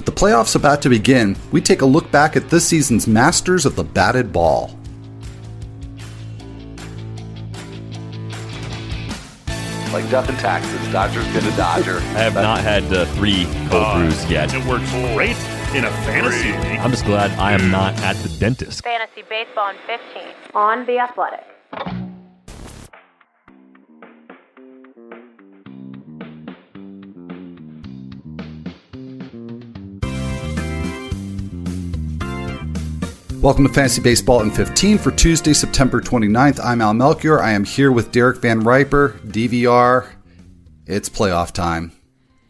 With the playoffs about to begin, we take a look back at this season's Masters of the Batted Ball. Like death and taxes, Dodgers get a Dodger. I have not had uh, three cold Uh, brews yet. It works great in a fantasy league. I'm just glad I am not at the dentist. Fantasy Baseball in 15 on The Athletic. Welcome to Fantasy Baseball in 15 for Tuesday, September 29th. I'm Al Melchior. I am here with Derek Van Riper, DVR. It's playoff time.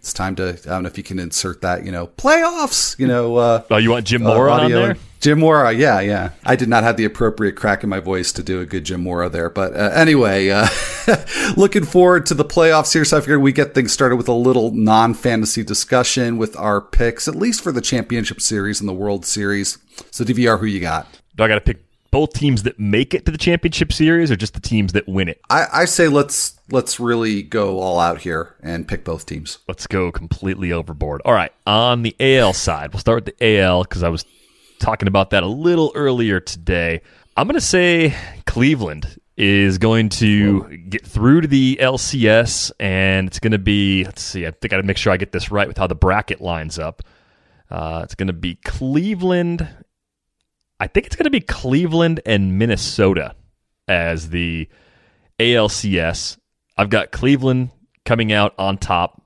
It's time to, I don't know if you can insert that, you know, playoffs, you know. Uh, Oh, you want Jim uh, Mora on there? Jim Mora, yeah, yeah. I did not have the appropriate crack in my voice to do a good Jim Mora there. But uh, anyway, uh, looking forward to the playoffs here. So I figured we get things started with a little non fantasy discussion with our picks, at least for the championship series and the World Series. So, DVR, who you got? Do I got to pick both teams that make it to the championship series or just the teams that win it? I, I say let's let's really go all out here and pick both teams. Let's go completely overboard. All right, on the AL side, we'll start with the AL because I was talking about that a little earlier today. I'm going to say Cleveland is going to get through to the LCS, and it's going to be, let's see, I think I got to make sure I get this right with how the bracket lines up. Uh, it's going to be Cleveland. I think it's going to be Cleveland and Minnesota as the ALCS. I've got Cleveland coming out on top,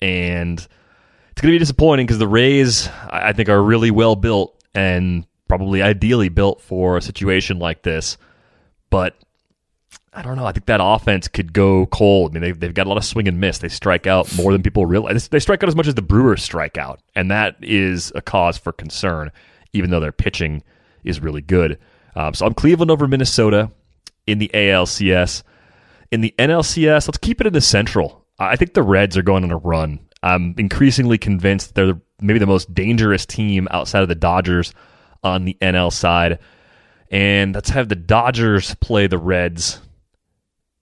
and it's going to be disappointing because the Rays, I I think, are really well built and probably ideally built for a situation like this. But I don't know. I think that offense could go cold. I mean, they've, they've got a lot of swing and miss. They strike out more than people realize. They strike out as much as the Brewers strike out, and that is a cause for concern, even though their pitching is really good. Um, so I'm Cleveland over Minnesota in the ALCS. In the NLCS, let's keep it in the Central. I think the Reds are going on a run. I'm increasingly convinced they're maybe the most dangerous team outside of the Dodgers on the NL side. And let's have the Dodgers play the Reds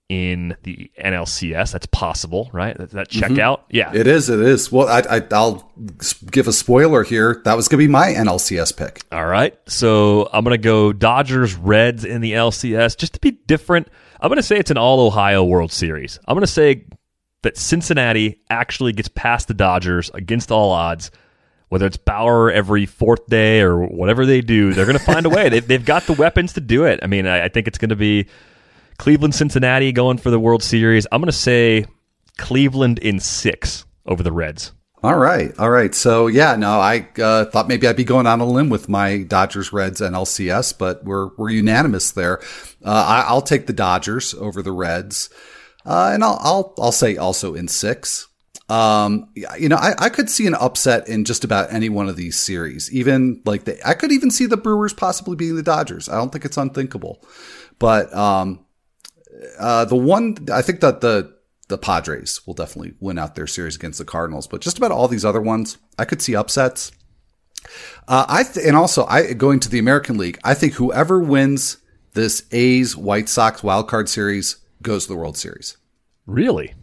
in the NLCS. That's possible, right? That, that check mm-hmm. out? Yeah. It is. It is. Well, I, I, I'll give a spoiler here. That was going to be my NLCS pick. All right. So I'm going to go Dodgers, Reds in the LCS just to be different. I'm going to say it's an all Ohio World Series. I'm going to say that Cincinnati actually gets past the Dodgers against all odds. Whether it's Bauer every fourth day or whatever they do, they're going to find a way. They've, they've got the weapons to do it. I mean, I, I think it's going to be Cleveland, Cincinnati going for the World Series. I'm going to say Cleveland in six over the Reds. All right. All right. So, yeah, no, I uh, thought maybe I'd be going on a limb with my Dodgers, Reds, and LCS, but we're, we're unanimous there. Uh, I, I'll take the Dodgers over the Reds. Uh, and I'll, I'll, I'll say also in six. Um, you know, I, I could see an upset in just about any one of these series. Even like the, I could even see the Brewers possibly beating the Dodgers. I don't think it's unthinkable. But, um, uh, the one, I think that the, the Padres will definitely win out their series against the Cardinals, but just about all these other ones, I could see upsets. Uh, I th- and also I going to the American League. I think whoever wins this A's White Sox wild card series goes to the World Series. Really?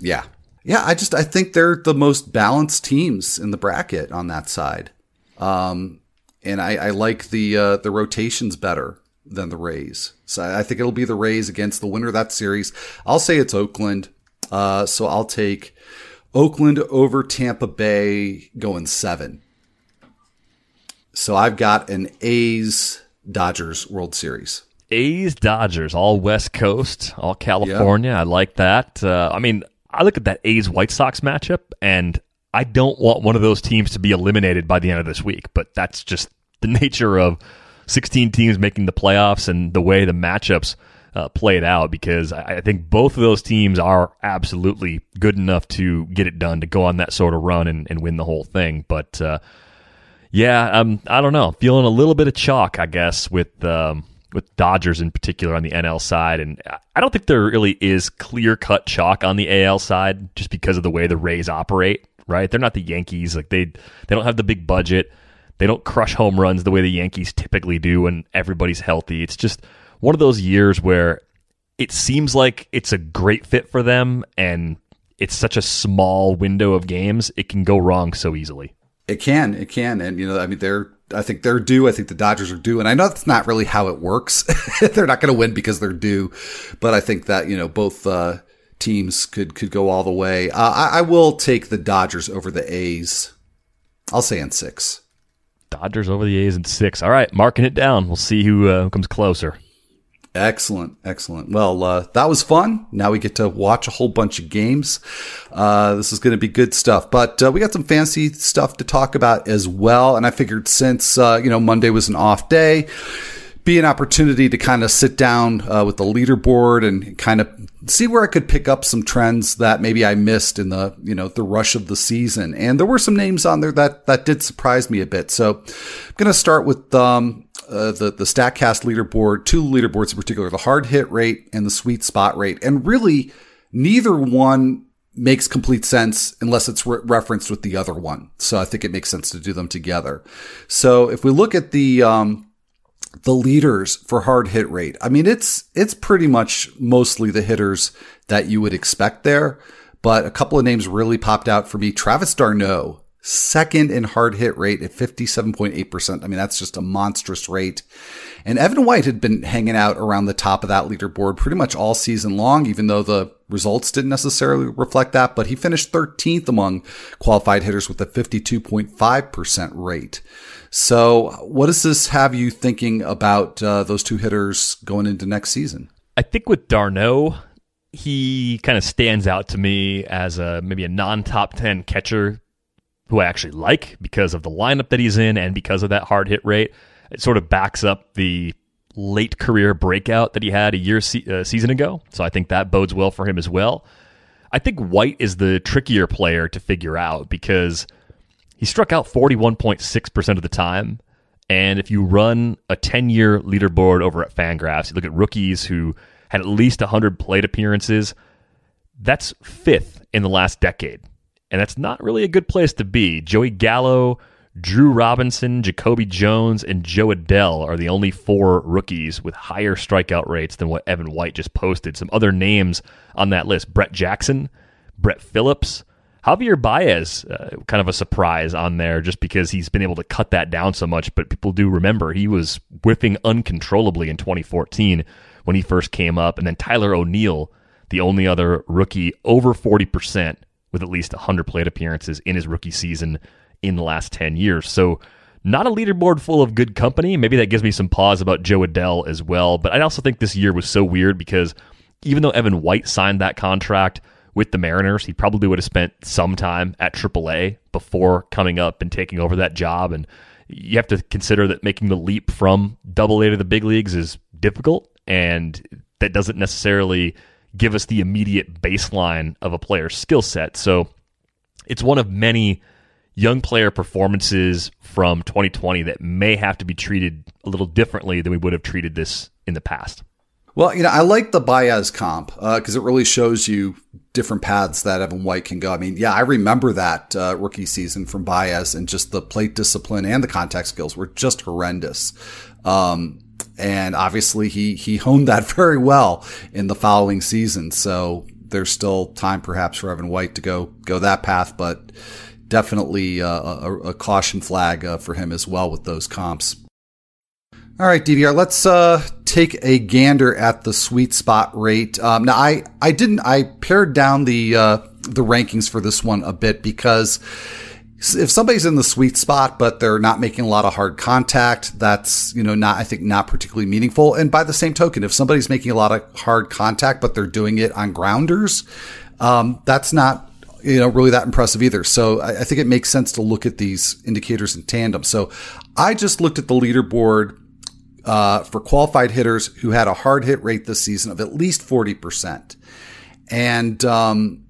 Yeah, yeah. I just I think they're the most balanced teams in the bracket on that side, um, and I, I like the uh, the rotations better than the Rays. So I think it'll be the Rays against the winner of that series. I'll say it's Oakland. Uh, so I'll take Oakland over Tampa Bay going seven. So I've got an A's Dodgers World Series. A's Dodgers, all West Coast, all California. I like that. Uh, I mean, I look at that A's White Sox matchup, and I don't want one of those teams to be eliminated by the end of this week. But that's just the nature of 16 teams making the playoffs and the way the matchups uh, played out. Because I, I think both of those teams are absolutely good enough to get it done to go on that sort of run and, and win the whole thing. But uh, yeah, um, I don't know. Feeling a little bit of chalk, I guess, with um, with Dodgers in particular on the NL side, and I don't think there really is clear cut chalk on the AL side, just because of the way the Rays operate. Right? They're not the Yankees. Like they they don't have the big budget. They don't crush home runs the way the Yankees typically do when everybody's healthy. It's just one of those years where it seems like it's a great fit for them, and it's such a small window of games. It can go wrong so easily. It can, it can, and you know, I mean, they're. I think they're due. I think the Dodgers are due, and I know that's not really how it works. they're not going to win because they're due, but I think that you know both uh, teams could could go all the way. Uh, I, I will take the Dodgers over the A's. I'll say in six. Dodgers over the A's in six. All right, marking it down. We'll see who uh, comes closer. Excellent, excellent. Well, uh, that was fun. Now we get to watch a whole bunch of games. Uh, this is going to be good stuff. But uh, we got some fancy stuff to talk about as well. And I figured since uh, you know Monday was an off day, be an opportunity to kind of sit down uh, with the leaderboard and kind of see where I could pick up some trends that maybe I missed in the you know the rush of the season. And there were some names on there that that did surprise me a bit. So I'm going to start with. Um, uh, the the Statcast leaderboard, two leaderboards in particular, the hard hit rate and the sweet spot rate, and really neither one makes complete sense unless it's re- referenced with the other one. So I think it makes sense to do them together. So if we look at the um, the leaders for hard hit rate, I mean it's it's pretty much mostly the hitters that you would expect there, but a couple of names really popped out for me. Travis d'Arnaud second in hard hit rate at 57.8%. I mean, that's just a monstrous rate. And Evan White had been hanging out around the top of that leaderboard pretty much all season long, even though the results didn't necessarily reflect that. But he finished 13th among qualified hitters with a 52.5% rate. So, what does this have you thinking about uh, those two hitters going into next season? I think with d'Arnaud, he kind of stands out to me as a maybe a non top 10 catcher who I actually like because of the lineup that he's in and because of that hard hit rate. It sort of backs up the late career breakout that he had a year se- uh, season ago. So I think that bodes well for him as well. I think White is the trickier player to figure out because he struck out 41.6% of the time. And if you run a 10 year leaderboard over at Fangraphs, you look at rookies who had at least 100 plate appearances, that's fifth in the last decade and that's not really a good place to be. Joey Gallo, Drew Robinson, Jacoby Jones, and Jo Adell are the only four rookies with higher strikeout rates than what Evan White just posted. Some other names on that list Brett Jackson, Brett Phillips, Javier Baez, uh, kind of a surprise on there just because he's been able to cut that down so much. But people do remember he was whiffing uncontrollably in 2014 when he first came up. And then Tyler O'Neill, the only other rookie over 40% with at least 100 plate appearances in his rookie season in the last 10 years. So, not a leaderboard full of good company. Maybe that gives me some pause about Jo Adell as well. But I also think this year was so weird because even though Evan White signed that contract with the Mariners, he probably would have spent some time at AAA before coming up and taking over that job. And you have to consider that making the leap from Double A to the big leagues is difficult, and that doesn't necessarily give us the immediate baseline of a player's skill set. So it's one of many young player performances from 2020 that may have to be treated a little differently than we would have treated this in the past. Well, you know, I like the Baez comp because uh, it really shows you different paths that Evan White can go. I mean, yeah, I remember that uh, rookie season from Baez and just the plate discipline and the contact skills were just horrendous. Um, and obviously he he honed that very well in the following season. So there's still time perhaps for Evan White to go go that path, but definitely uh, a, a, caution flag uh, for him as well with those comps. All right, DVR, let's uh, take a gander at the sweet spot rate. Um, now, I I didn't I pared down the uh, the rankings for this one a bit because if somebody's in the sweet spot, but they're not making a lot of hard contact, that's, you know, not, I think not particularly meaningful. And by the same token, if somebody's making a lot of hard contact, but they're doing it on grounders, um, that's not, you know, really that impressive either. So I, I think it makes sense to look at these indicators in tandem. So I just looked at the leaderboard, uh, for qualified hitters who had a hard hit rate this season of at least 40%. And, um,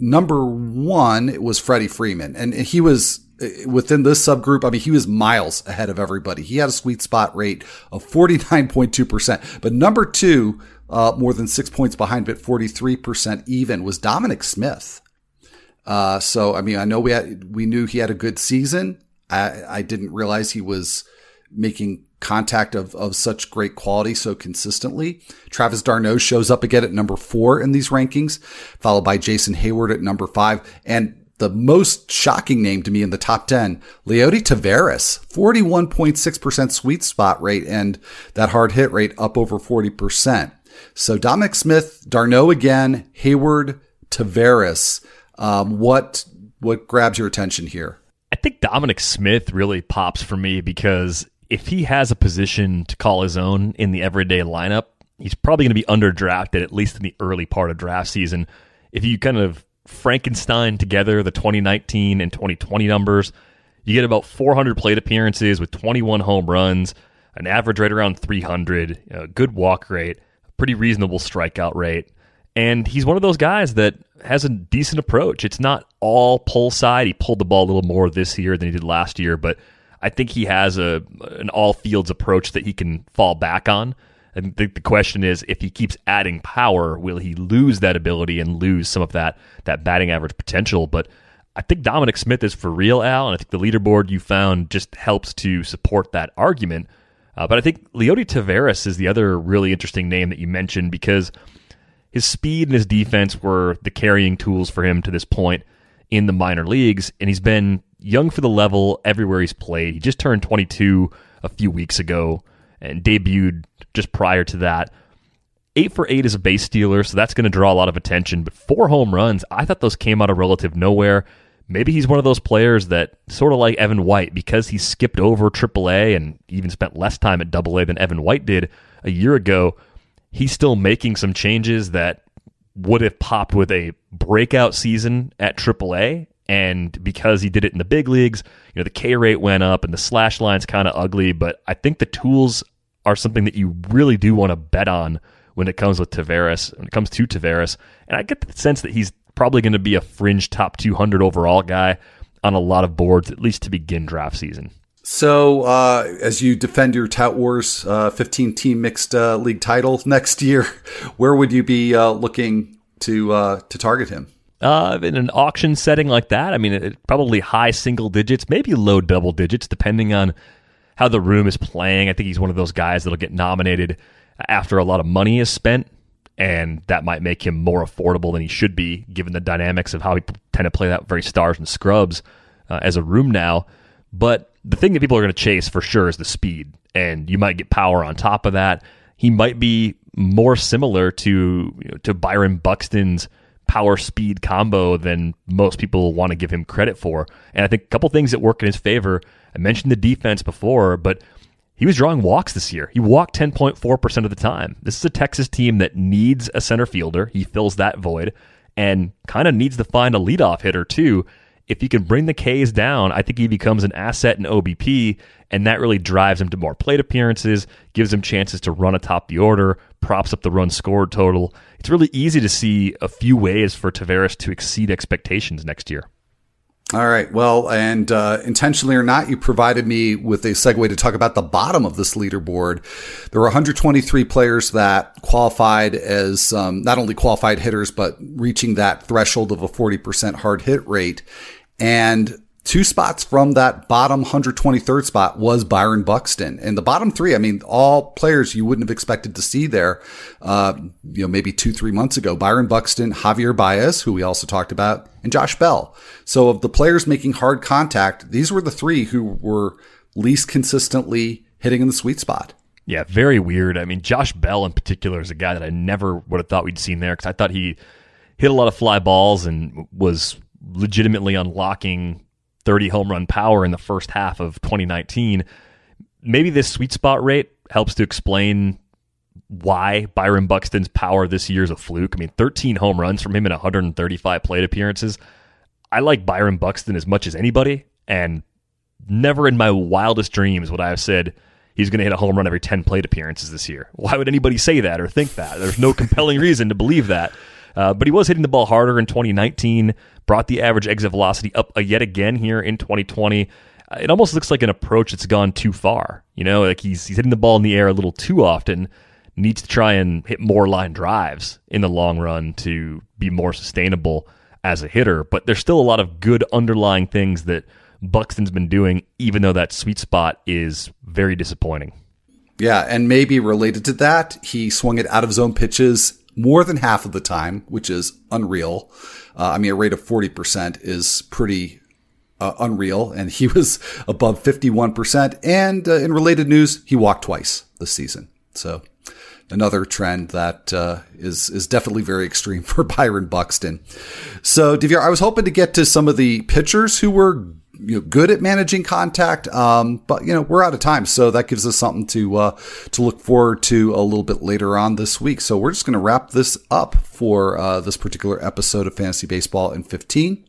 number one was Freddie Freeman, and he was within this subgroup. I mean, he was miles ahead of everybody. He had a sweet spot rate of 49.2%. But number two, uh, more than six points behind, but 43% even, was Dominic Smith. Uh, so, I mean, I know we had, we knew he had a good season. I, I didn't realize he was making contact of, of such great quality so consistently. Travis d'Arnaud shows up again at number four in these rankings, followed by Jason Heyward at number five. And the most shocking name to me in the top 10, Leody Taveras, 41.6% sweet spot rate and that hard hit rate up over 40%. So Dominic Smith, d'Arnaud again, Heyward, Taveras. Um, what, what grabs your attention here? I think Dominic Smith really pops for me because if he has a position to call his own in the everyday lineup, he's probably going to be underdrafted at least in the early part of draft season. If you kind of Frankenstein together the 2019 and 2020 numbers, you get about 400 plate appearances with 21 home runs, an average right around 300, a good walk rate, a pretty reasonable strikeout rate. And he's one of those guys that has a decent approach. It's not all pull side. He pulled the ball a little more this year than he did last year, but I think he has a an all fields approach that he can fall back on. And the, the question is, if he keeps adding power, will he lose that ability and lose some of that that batting average potential? But I think Dominic Smith is for real, Al, and I think the leaderboard you found just helps to support that argument. Uh, but I think Leody Taveras is the other really interesting name that you mentioned because his speed and his defense were the carrying tools for him to this point in the minor leagues, and he's been young for the level everywhere he's played. He just turned 22 a few weeks ago and debuted just prior to that. Eight for eight is a base stealer, so that's going to draw a lot of attention. But four home runs, I thought those came out of relative nowhere. Maybe he's one of those players that, sort of like Evan White, because he skipped over AAA and even spent less time at AA than Evan White did a year ago, he's still making some changes that would have popped with a breakout season at AAA. And because he did it in the big leagues, you know, the K rate went up and the slash line's kind of ugly. But I think the tools are something that you really do want to bet on when it comes with Taveras, when it comes to Taveras. And I get the sense that he's probably going to be a fringe top 200 overall guy on a lot of boards, at least to begin draft season. So, uh, as you defend your Tout Wars uh, 15 team mixed uh, league title next year, where would you be uh, looking to to target him? Uh, in an auction setting like that, I mean, it, probably high single digits, maybe low double digits, depending on how the room is playing. I think he's one of those guys that'll get nominated after a lot of money is spent, and that might make him more affordable than he should be, given the dynamics of how we tend to play that very stars and scrubs uh, as a room now. But the thing that people are going to chase for sure is the speed, and you might get power on top of that. He might be more similar to you know, to Byron Buxton's power speed combo than most people want to give him credit for. And I think a couple things that work in his favor. I mentioned the defense before, but he was drawing walks this year. He walked 10.4% of the time. This is a Texas team that needs a center fielder. He fills that void and kind of needs to find a leadoff hitter too. If he can bring the K's down, I think he becomes an asset in OBP, and that really drives him to more plate appearances, gives him chances to run atop the order, props up the run scored total. It's really easy to see a few ways for Taveras to exceed expectations next year. All right. Well, and uh, intentionally or not, you provided me with a segue to talk about the bottom of this leaderboard. There were 123 players that qualified as um, not only qualified hitters, but reaching that threshold of a 40% hard hit rate. And two spots from that bottom 123rd spot was Byron Buxton. And the bottom three, I mean, all players you wouldn't have expected to see there, uh, you know, maybe two, three months ago. Byron Buxton, Javier Baez, who we also talked about, and Josh Bell. So of the players making hard contact, these were the three who were least consistently hitting in the sweet spot. Yeah, very weird. I mean, Josh Bell in particular is a guy that I never would have thought we'd seen there because I thought he hit a lot of fly balls and was legitimately unlocking 30 home run power in the first half of 2019. Maybe this sweet spot rate helps to explain why Byron Buxton's power this year is a fluke. I mean, 13 home runs from him in 135 plate appearances. I like Byron Buxton as much as anybody, and never in my wildest dreams would I have said he's going to hit a home run every 10 plate appearances this year. Why would anybody say that or think that? There's no compelling reason to believe that. Uh, but he was hitting the ball harder in 2019, brought the average exit velocity up yet again here in 2020. Uh, it almost looks like an approach that's gone too far. You know, like he's, he's hitting the ball in the air a little too often, needs to try and hit more line drives in the long run to be more sustainable as a hitter. But there's still a lot of good underlying things that Buxton's been doing, even though that sweet spot is very disappointing. Yeah, and maybe related to that, he swung it out of zone pitches more than half of the time, which is unreal. Uh, I mean, a rate of 40% is pretty uh, unreal, and he was above 51%. And uh, in related news, he walked twice this season. So another trend that uh, is is definitely very extreme for Byron Buxton. So, DVR, I was hoping to get to some of the pitchers who were you know, good at managing contact. Um, but you know, we're out of time, so that gives us something to uh, to look forward to a little bit later on this week. So we're just going to wrap this up for uh, this particular episode of Fantasy Baseball in 15.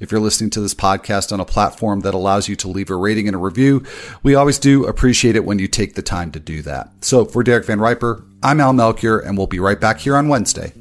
If you're listening to this podcast on a platform that allows you to leave a rating and a review, we always do appreciate it when you take the time to do that. So for Derek Van Riper, I'm Al Melchior, and we'll be right back here on Wednesday